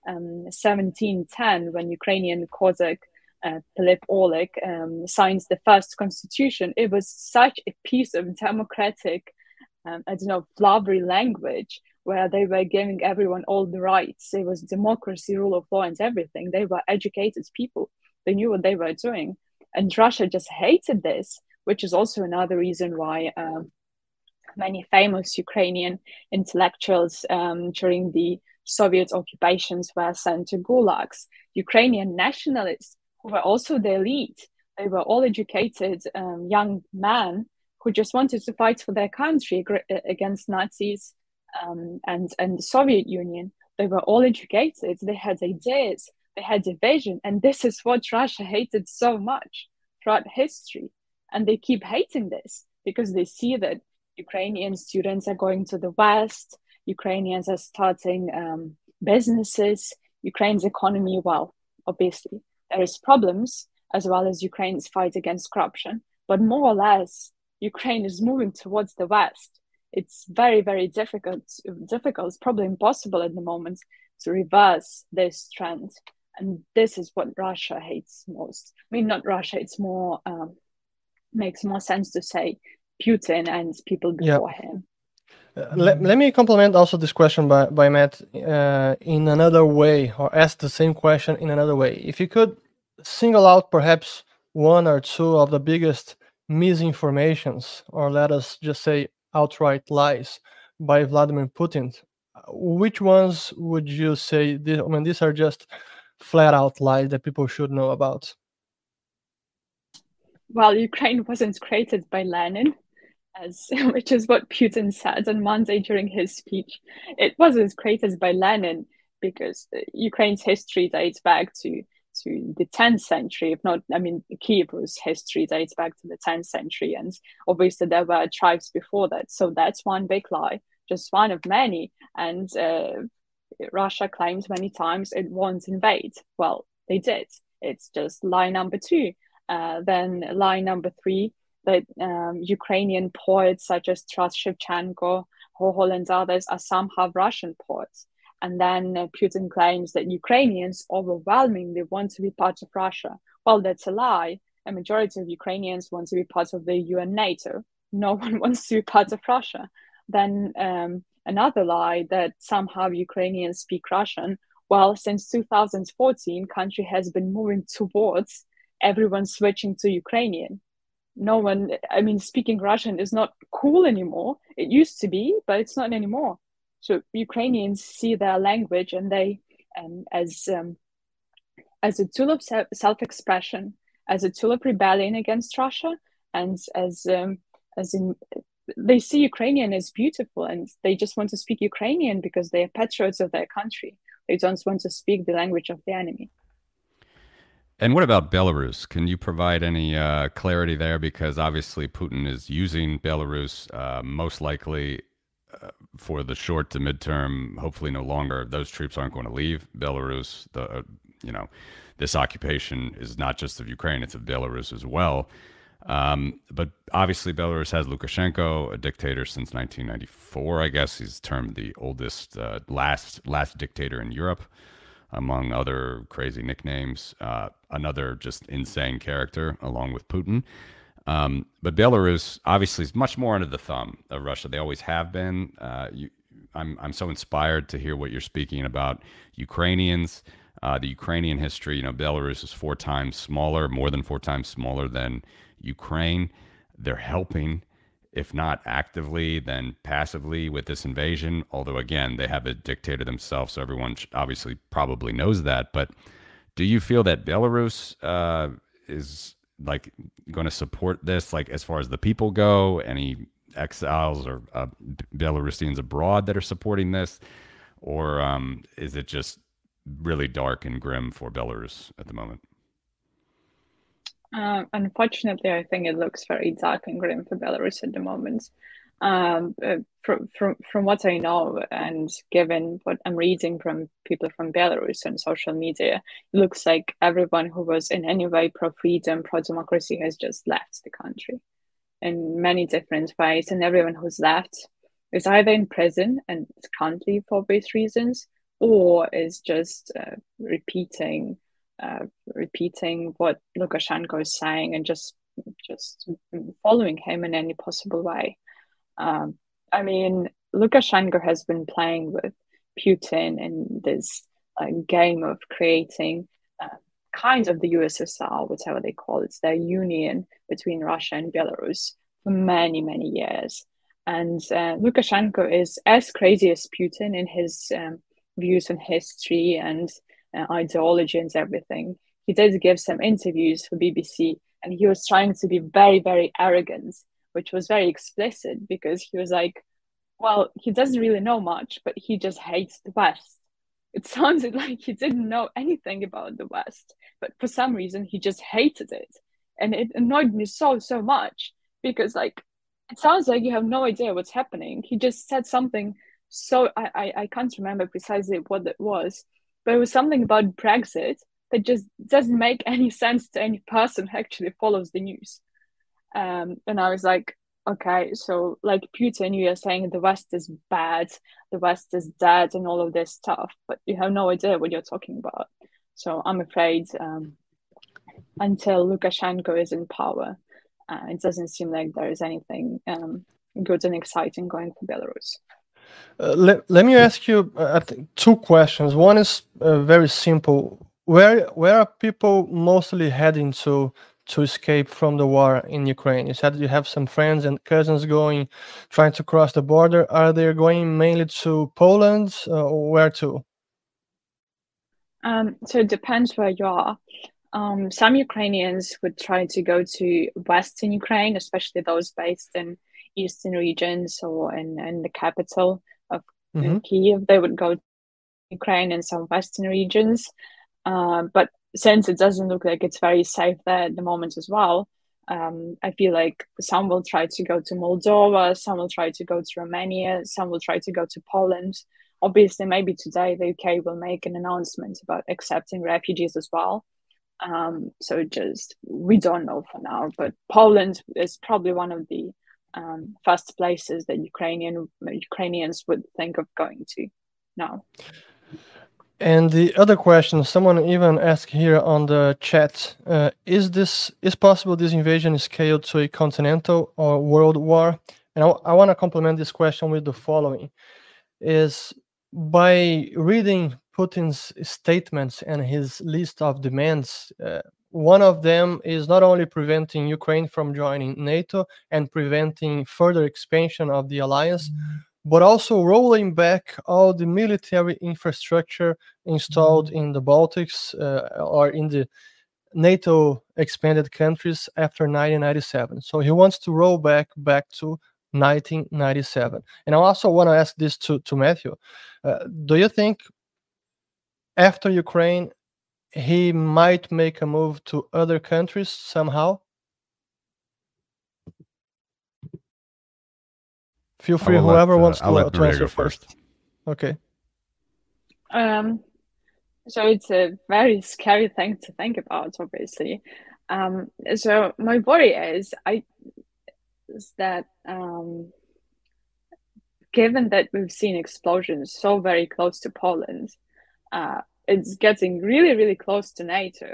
um, 1710 when Ukrainian Cossack uh, Philip Orlik um, signs the first constitution. It was such a piece of democratic, um, I don't know, flowery language where they were giving everyone all the rights. It was democracy, rule of law, and everything. They were educated people. They knew what they were doing, and Russia just hated this, which is also another reason why. Um, many famous Ukrainian intellectuals um, during the Soviet occupations were sent to gulags. Ukrainian nationalists, who were also the elite, they were all educated um, young men who just wanted to fight for their country against Nazis um, and, and the Soviet Union. They were all educated, they had ideas, they had a vision, and this is what Russia hated so much throughout history. And they keep hating this because they see that Ukrainian students are going to the West. Ukrainians are starting um, businesses. Ukraine's economy, well, obviously, there is problems as well as Ukraine's fight against corruption. But more or less, Ukraine is moving towards the West. It's very, very difficult. Difficult. It's probably impossible at the moment to reverse this trend. And this is what Russia hates most. I mean, not Russia. It's more um, makes more sense to say Putin and people before yeah. him. Uh, let, let me complement also this question by, by Matt uh, in another way, or ask the same question in another way. If you could single out perhaps one or two of the biggest misinformations, or let us just say outright lies by Vladimir Putin, which ones would you say? This, I mean, these are just flat out lies that people should know about. Well, Ukraine wasn't created by Lenin as which is what Putin said on Monday during his speech. It wasn't created by Lenin because Ukraine's history dates back to to the 10th century, if not, I mean, Kiev's history dates back to the 10th century, and obviously there were tribes before that. So that's one big lie, just one of many. And uh, Russia claimed many times it won't invade. Well, they did. It's just lie number two. Uh, then lie number three, that um, Ukrainian ports such as Taras Shevchenko, Hohol, and others are somehow Russian ports. And then uh, Putin claims that Ukrainians overwhelmingly want to be part of Russia. Well, that's a lie. A majority of Ukrainians want to be part of the UN NATO. No one wants to be part of Russia. Then um, another lie that somehow Ukrainians speak Russian. Well, since 2014, country has been moving towards everyone switching to Ukrainian. No one, I mean, speaking Russian is not cool anymore. It used to be, but it's not anymore. So Ukrainians see their language and they, um, as um, as a tool of self-expression, as a tool of rebellion against Russia, and as um, as in they see Ukrainian as beautiful, and they just want to speak Ukrainian because they are patriots of their country. They don't want to speak the language of the enemy. And what about Belarus? Can you provide any uh, clarity there? Because obviously Putin is using Belarus, uh, most likely uh, for the short to midterm. Hopefully, no longer. Those troops aren't going to leave Belarus. The uh, you know, this occupation is not just of Ukraine; it's of Belarus as well. Um, but obviously, Belarus has Lukashenko, a dictator since 1994. I guess he's termed the oldest, uh, last last dictator in Europe among other crazy nicknames. Uh, another just insane character, along with Putin. Um, but Belarus obviously is much more under the thumb of Russia. They always have been. Uh, you, I'm I'm so inspired to hear what you're speaking about Ukrainians, uh, the Ukrainian history. You know, Belarus is four times smaller, more than four times smaller than Ukraine. They're helping if not actively, then passively with this invasion. Although, again, they have a dictator themselves, so everyone obviously probably knows that. But do you feel that Belarus uh, is like going to support this, like as far as the people go? Any exiles or uh, Belarusians abroad that are supporting this, or um, is it just really dark and grim for Belarus at the moment? Uh, unfortunately, I think it looks very dark and grim for Belarus at the moment. Um, uh, from, from from what I know, and given what I'm reading from people from Belarus on social media, it looks like everyone who was in any way pro freedom, pro democracy has just left the country in many different ways, and everyone who's left is either in prison and can't leave for obvious reasons, or is just uh, repeating uh, repeating what Lukashenko is saying and just just following him in any possible way. Um, I mean, Lukashenko has been playing with Putin in this uh, game of creating uh, kind of the USSR, whatever they call it, their union between Russia and Belarus for many, many years. And uh, Lukashenko is as crazy as Putin in his um, views on history and ideology and everything. He did give some interviews for BBC, and he was trying to be very, very arrogant, which was very explicit because he was like, well, he doesn't really know much, but he just hates the West. It sounded like he didn't know anything about the West, but for some reason he just hated it. And it annoyed me so, so much because, like, it sounds like you have no idea what's happening. He just said something so I, I, I can't remember precisely what it was, but it was something about Brexit that just doesn't make any sense to any person who actually follows the news. Um, and I was like, okay, so like Putin, you are saying the West is bad, the West is dead, and all of this stuff, but you have no idea what you're talking about. So I'm afraid um, until Lukashenko is in power, uh, it doesn't seem like there is anything um, good and exciting going for Belarus. Uh, let, let me ask you uh, two questions. One is uh, very simple. Where where are people mostly heading to to escape from the war in Ukraine? You said you have some friends and cousins going, trying to cross the border. Are they going mainly to Poland uh, or where to? Um, so it depends where you are. Um, some Ukrainians would try to go to Western Ukraine, especially those based in eastern regions or in, in the capital of mm-hmm. Kiev. They would go to Ukraine and some western regions. Uh, but since it doesn't look like it's very safe there at the moment as well, um, I feel like some will try to go to Moldova, some will try to go to Romania, some will try to go to Poland. Obviously, maybe today the UK will make an announcement about accepting refugees as well. Um, so just we don't know for now, but Poland is probably one of the um, first places that Ukrainian Ukrainians would think of going to now. And the other question, someone even asked here on the chat: uh, Is this is possible this invasion is scaled to a continental or world war? And I, I want to complement this question with the following: Is by reading Putin's statements and his list of demands, uh, one of them is not only preventing Ukraine from joining NATO and preventing further expansion of the alliance, mm-hmm. but also rolling back all the military infrastructure installed mm-hmm. in the Baltics uh, or in the NATO expanded countries after 1997. So he wants to roll back back to 1997. And I also want to ask this to, to Matthew. Uh, do you think after Ukraine, he might make a move to other countries somehow? Feel free, whoever let, wants to, let to answer first. first. Okay. Um, so it's a very scary thing to think about, obviously. Um, so my worry is I is that um, given that we've seen explosions so very close to Poland, uh, it's getting really, really close to NATO.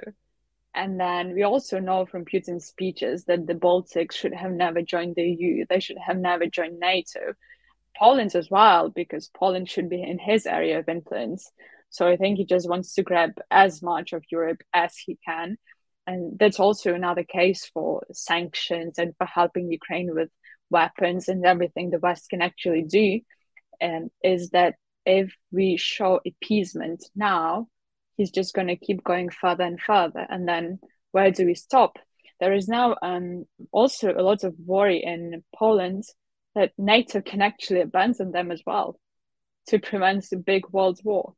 And then we also know from Putin's speeches that the Baltics should have never joined the EU. They should have never joined NATO. Poland as well, because Poland should be in his area of influence. So I think he just wants to grab as much of Europe as he can. And that's also another case for sanctions and for helping Ukraine with weapons and everything the West can actually do. And is that if we show appeasement now, he's just going to keep going further and further. And then where do we stop? There is now um, also a lot of worry in Poland that NATO can actually abandon them as well to prevent the big world war.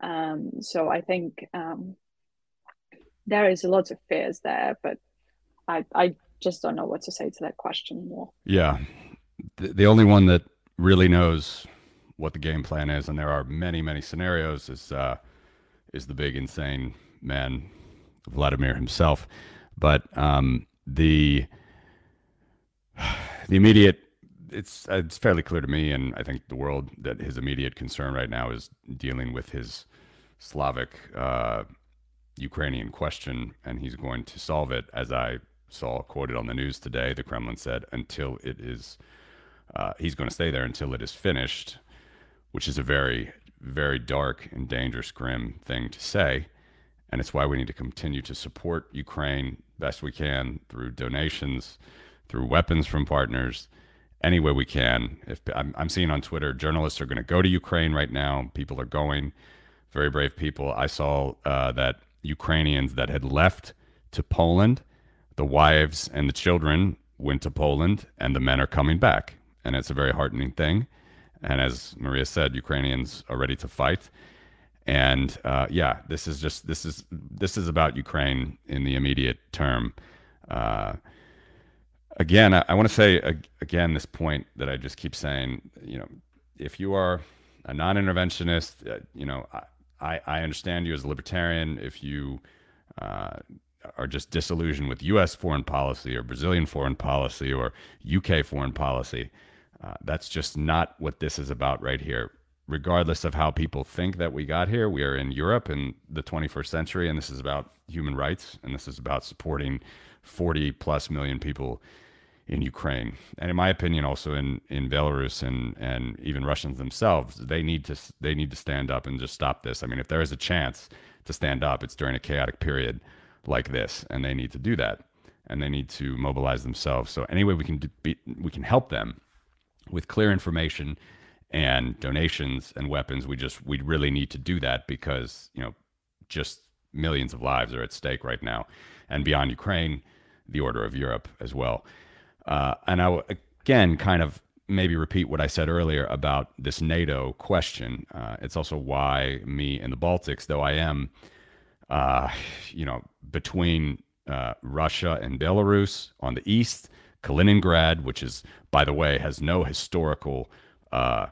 Um, so I think um, there is a lot of fears there, but I, I just don't know what to say to that question more. Yeah. The, the only one that really knows what the game plan is, and there are many, many scenarios, is uh, is the big insane man, Vladimir himself. But um, the the immediate it's it's fairly clear to me, and I think the world that his immediate concern right now is dealing with his Slavic uh, Ukrainian question, and he's going to solve it. As I saw quoted on the news today, the Kremlin said until it is, uh, he's going to stay there until it is finished which is a very, very dark and dangerous, grim thing to say. And it's why we need to continue to support Ukraine best we can through donations, through weapons from partners, any way we can. If I'm, I'm seeing on Twitter, journalists are going to go to Ukraine right now. People are going, very brave people. I saw uh, that Ukrainians that had left to Poland, the wives and the children went to Poland, and the men are coming back. And it's a very heartening thing. And as Maria said, Ukrainians are ready to fight. And uh, yeah, this is just this is this is about Ukraine in the immediate term. Uh, again, I, I want to say again this point that I just keep saying. You know, if you are a non-interventionist, uh, you know, I, I understand you as a libertarian. If you uh, are just disillusioned with U.S. foreign policy or Brazilian foreign policy or UK foreign policy, uh, that's just not what this is about right here. Regardless of how people think that we got here, we are in Europe in the 21st century, and this is about human rights, and this is about supporting 40 plus million people in Ukraine, and in my opinion, also in, in Belarus and, and even Russians themselves. They need to they need to stand up and just stop this. I mean, if there is a chance to stand up, it's during a chaotic period like this, and they need to do that, and they need to mobilize themselves. So any way we can be, we can help them with clear information and donations and weapons. We just we really need to do that because you know just millions of lives are at stake right now, and beyond Ukraine, the order of Europe as well. Uh, and I will again kind of maybe repeat what I said earlier about this NATO question. Uh, it's also why me in the Baltics, though I am, uh, you know, between uh, Russia and Belarus on the east Kaliningrad, which is, by the way, has no historical uh,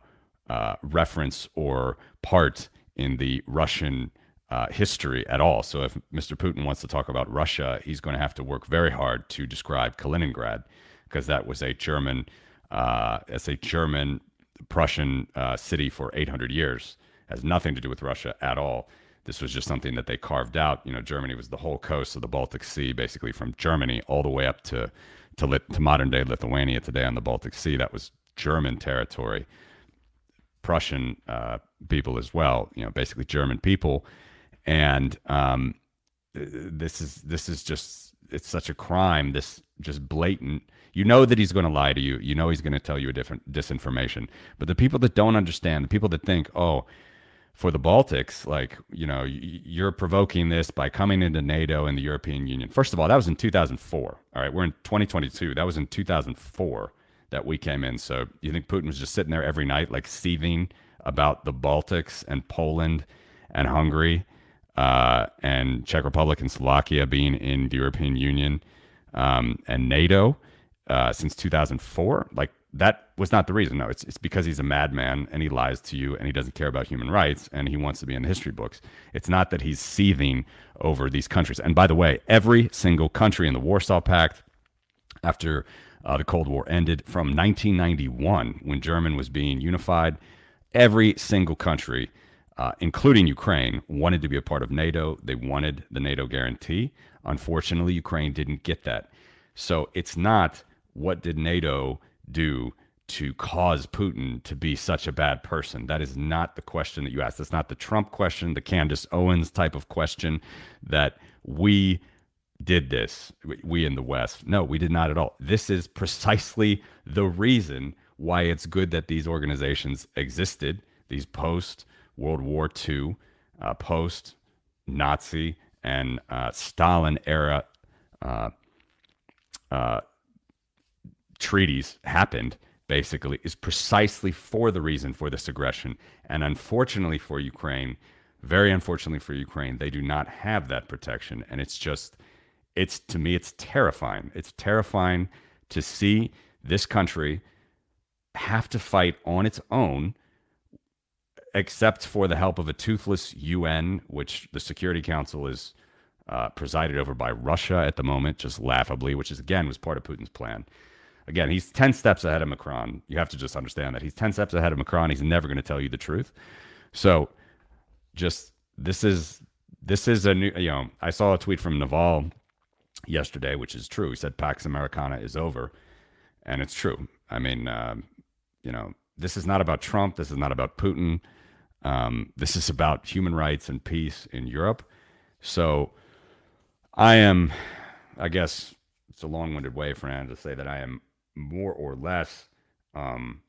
uh, reference or part in the Russian uh, history at all. So if Mr. Putin wants to talk about Russia, he's going to have to work very hard to describe Kaliningrad because that was a German, uh, as a German Prussian uh, city for 800 years. Has nothing to do with Russia at all. This was just something that they carved out. You know, Germany was the whole coast of the Baltic Sea, basically from Germany all the way up to to, lit, to modern day Lithuania today on the Baltic Sea. That was German territory. Prussian uh, people as well. You know, basically German people, and um, this is this is just it's such a crime. This just blatant. You know that he's going to lie to you. You know he's going to tell you a different disinformation. But the people that don't understand, the people that think, oh, for the Baltics, like, you know, you're provoking this by coming into NATO and the European Union. First of all, that was in 2004. All right, we're in 2022. That was in 2004 that we came in. So you think Putin was just sitting there every night, like seething about the Baltics and Poland and Hungary uh, and Czech Republic and Slovakia being in the European Union um, and NATO uh, since 2004? Like, that was not the reason. No, it's, it's because he's a madman and he lies to you and he doesn't care about human rights and he wants to be in the history books. It's not that he's seething over these countries. And by the way, every single country in the Warsaw Pact, after uh, the Cold War ended, from 1991, when German was being unified, every single country, uh, including Ukraine, wanted to be a part of NATO. They wanted the NATO guarantee. Unfortunately, Ukraine didn't get that. So it's not what did NATO do to cause Putin to be such a bad person? That is not the question that you asked. That's not the Trump question, the Candace Owens type of question that we did this, we in the West. No, we did not at all. This is precisely the reason why it's good that these organizations existed, these post World War II, uh, post Nazi and uh, Stalin era uh, uh treaties happened basically is precisely for the reason for this aggression. And unfortunately for Ukraine, very unfortunately for Ukraine, they do not have that protection. And it's just, it's to me, it's terrifying. It's terrifying to see this country have to fight on its own, except for the help of a toothless UN, which the Security Council is uh, presided over by Russia at the moment, just laughably, which is again was part of Putin's plan again, he's 10 steps ahead of Macron. You have to just understand that. He's 10 steps ahead of Macron. He's never going to tell you the truth. So just this is this is a new you know, I saw a tweet from Naval yesterday, which is true. He said Pax Americana is over. And it's true. I mean, uh, you know, this is not about Trump. This is not about Putin. Um, this is about human rights and peace in Europe. So I am, I guess, it's a long winded way, Fernando, to say that I am more or less um,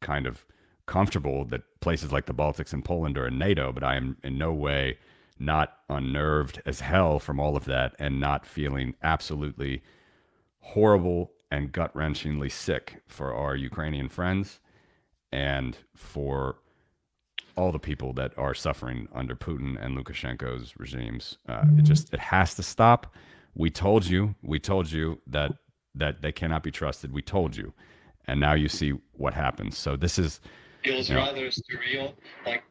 kind of comfortable that places like the Baltics and Poland are in NATO, but I am in no way not unnerved as hell from all of that and not feeling absolutely horrible and gut wrenchingly sick for our Ukrainian friends and for all the people that are suffering under Putin and Lukashenko's regimes. Uh, it just it has to stop. We told you, we told you that that they cannot be trusted. We told you, and now you see what happens. So this is feels you know, rather surreal. Like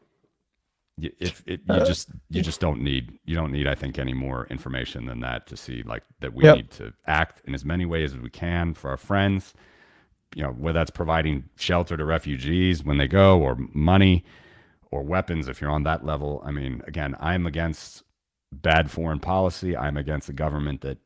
if it, you just you just don't need you don't need I think any more information than that to see like that we yep. need to act in as many ways as we can for our friends. You know whether that's providing shelter to refugees when they go, or money, or weapons if you're on that level. I mean, again, I'm against bad foreign policy. I'm against a government that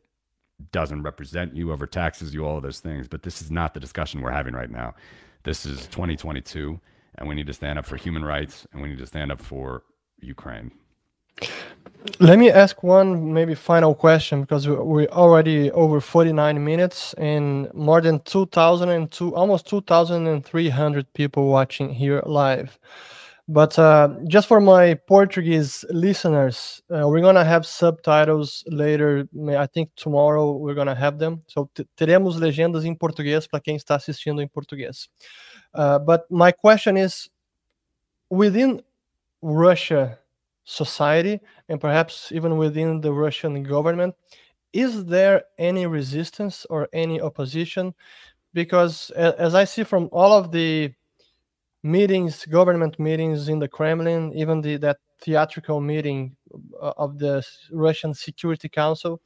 doesn't represent you, overtaxes you, all of those things. But this is not the discussion we're having right now. This is 2022, and we need to stand up for human rights, and we need to stand up for Ukraine. Let me ask one maybe final question because we're already over 49 minutes and more than 2,002, almost 2,300 people watching here live. But uh, just for my Portuguese listeners, uh, we're gonna have subtitles later. I think tomorrow we're gonna have them. So teremos legendas em português para quem está assistindo em português. Uh, but my question is, within Russia society and perhaps even within the Russian government, is there any resistance or any opposition? Because as I see from all of the meetings, government meetings in the Kremlin, even the that theatrical meeting uh, of the Russian Security Council,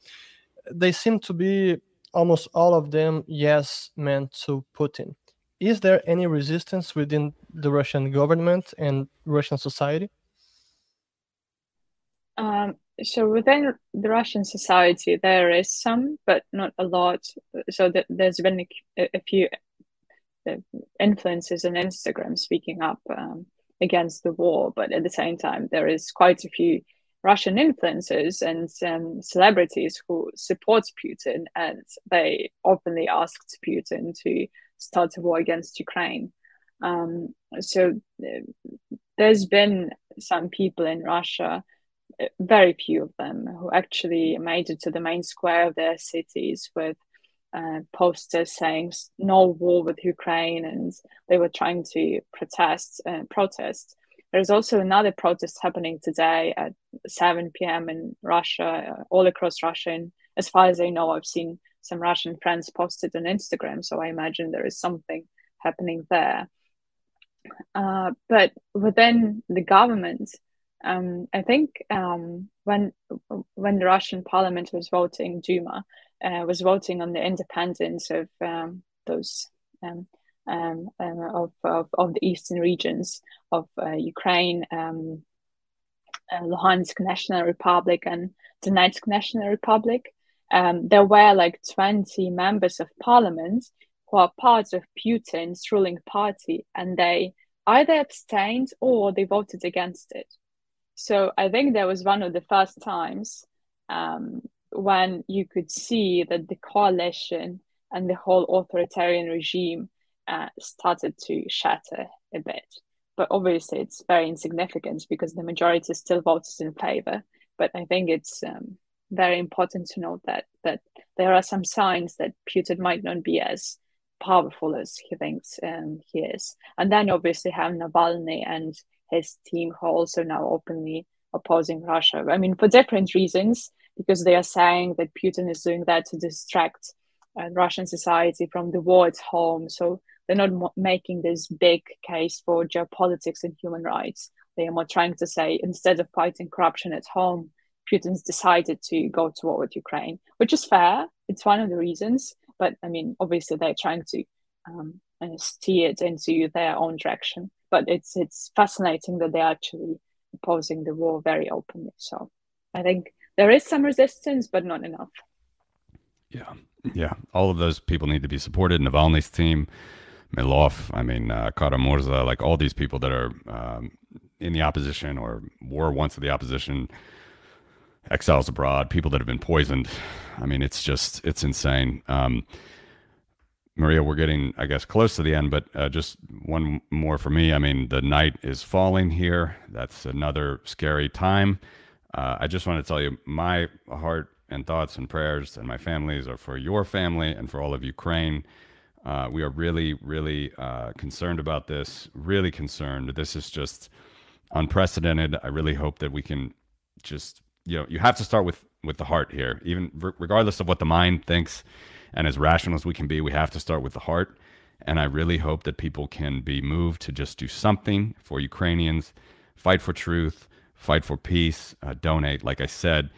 they seem to be almost all of them yes meant to Putin. Is there any resistance within the Russian government and Russian society? Um, so within the Russian society, there is some, but not a lot. So th- there's been a, a few uh, influences on Instagram speaking up um, against the war, but at the same time, there is quite a few Russian influencers and um, celebrities who support Putin, and they openly asked Putin to start a war against Ukraine. Um, so there's been some people in Russia, very few of them, who actually made it to the main square of their cities with uh, posters saying "No war with Ukraine," and they were trying to protest. Uh, protest. There's also another protest happening today at 7 p.m. in Russia, uh, all across Russia. And as far as I know, I've seen some Russian friends posted on Instagram, so I imagine there is something happening there. Uh, but within the government, um, I think um, when when the Russian Parliament was voting, Duma uh, was voting on the independence of um, those um, um, um, of, of, of the eastern regions of uh, Ukraine, um, uh, Luhansk National Republic, and Donetsk National Republic. Um, there were like 20 members of parliament who are part of Putin's ruling party, and they either abstained or they voted against it. So I think that was one of the first times um, when you could see that the coalition and the whole authoritarian regime uh, started to shatter a bit. But obviously, it's very insignificant because the majority still voted in favor. But I think it's um, very important to note that that there are some signs that Putin might not be as powerful as he thinks um, he is. And then obviously have Navalny and his team who are also now openly opposing Russia. I mean, for different reasons, because they are saying that Putin is doing that to distract uh, Russian society from the war at home. So they're not making this big case for geopolitics and human rights. They are more trying to say instead of fighting corruption at home, Putin's decided to go to war with Ukraine, which is fair. It's one of the reasons, but I mean, obviously they're trying to um, steer it into their own direction. But it's it's fascinating that they're actually opposing the war very openly. So I think there is some resistance, but not enough. Yeah, yeah. All of those people need to be supported. Navalny's team, Milov, I mean, uh, Kara-Murza, like all these people that are um, in the opposition or were once of the opposition, exiles abroad, people that have been poisoned. I mean, it's just, it's insane. Um, Maria, we're getting, I guess, close to the end, but uh, just one more for me. I mean, the night is falling here. That's another scary time. Uh, I just want to tell you my heart and thoughts and prayers and my families are for your family and for all of Ukraine. Uh, we are really, really uh, concerned about this, really concerned. This is just unprecedented. I really hope that we can just, you know, you have to start with, with the heart here, even regardless of what the mind thinks. And as rational as we can be, we have to start with the heart. And I really hope that people can be moved to just do something for Ukrainians, fight for truth, fight for peace, uh, donate. Like I said,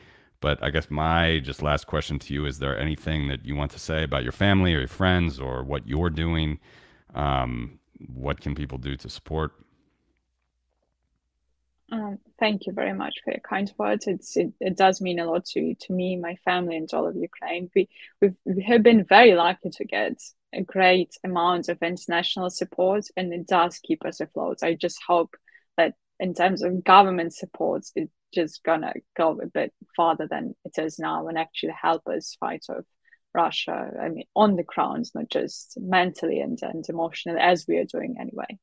but I guess my just last question to you is there anything that you want to say about your family or your friends or what you're doing? Um, what can people do to support? Um, thank you very much for your kind words. It's, it, it does mean a lot to, to me, my family, and all of Ukraine. We, we've, we have been very lucky to get a great amount of international support, and it does keep us afloat. I just hope that in terms of government support, it's just gonna go a bit farther than it is now and actually help us fight off Russia. I mean, on the ground, not just mentally and, and emotionally, as we are doing anyway.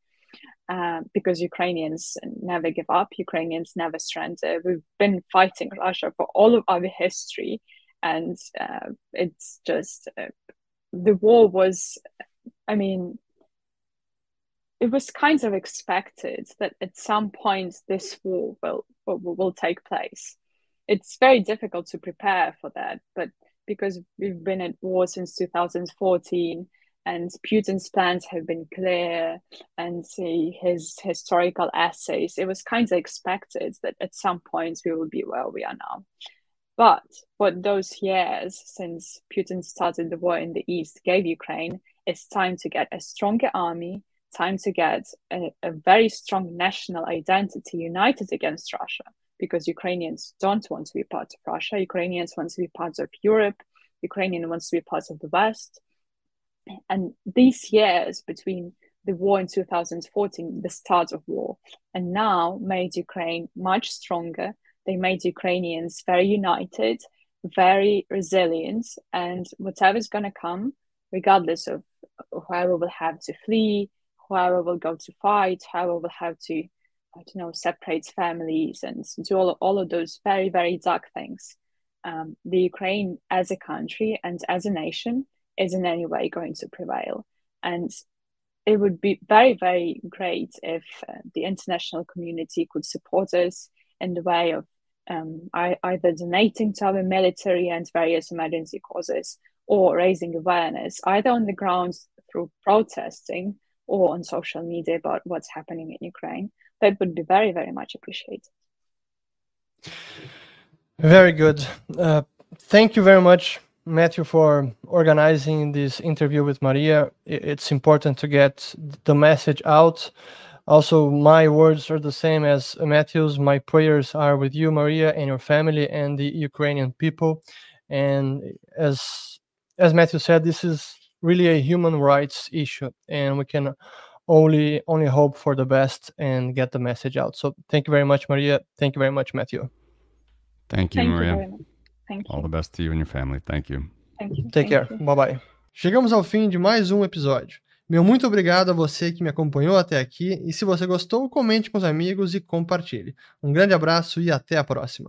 Uh, because Ukrainians never give up, Ukrainians never surrender. We've been fighting Russia for all of our history, and uh, it's just uh, the war was. I mean, it was kind of expected that at some point this war will, will, will take place. It's very difficult to prepare for that, but because we've been at war since 2014 and Putin's plans have been clear, and his historical essays. It was kind of expected that at some point we will be where we are now. But what those years since Putin started the war in the east gave Ukraine is time to get a stronger army, time to get a, a very strong national identity united against Russia, because Ukrainians don't want to be part of Russia. Ukrainians want to be part of Europe. Ukrainian wants to be part of the West. And these years between the war in 2014, the start of war, and now made Ukraine much stronger. They made Ukrainians very united, very resilient, and whatever's going to come, regardless of whoever will have to flee, whoever will go to fight, whoever will have to, I don't know, separate families and do all, all of those very, very dark things. Um, the Ukraine as a country and as a nation is in any way going to prevail. And it would be very, very great if uh, the international community could support us in the way of um, either donating to our military and various emergency causes or raising awareness, either on the ground through protesting or on social media about what's happening in Ukraine. That would be very, very much appreciated. Very good. Uh, thank you very much Matthew, for organizing this interview with Maria. It's important to get the message out. Also, my words are the same as Matthew's. My prayers are with you, Maria, and your family and the Ukrainian people. And as as Matthew said, this is really a human rights issue, and we can only only hope for the best and get the message out. So, thank you very much, Maria. Thank you very much, Matthew. Thank you, Thank Maria. You Thank All the best to you and your family. Thank you. Thank you. Take Thank care. you. Bye bye. Chegamos ao fim de mais um episódio. Meu muito obrigado a você que me acompanhou até aqui e se você gostou, comente com os amigos e compartilhe. Um grande abraço e até a próxima.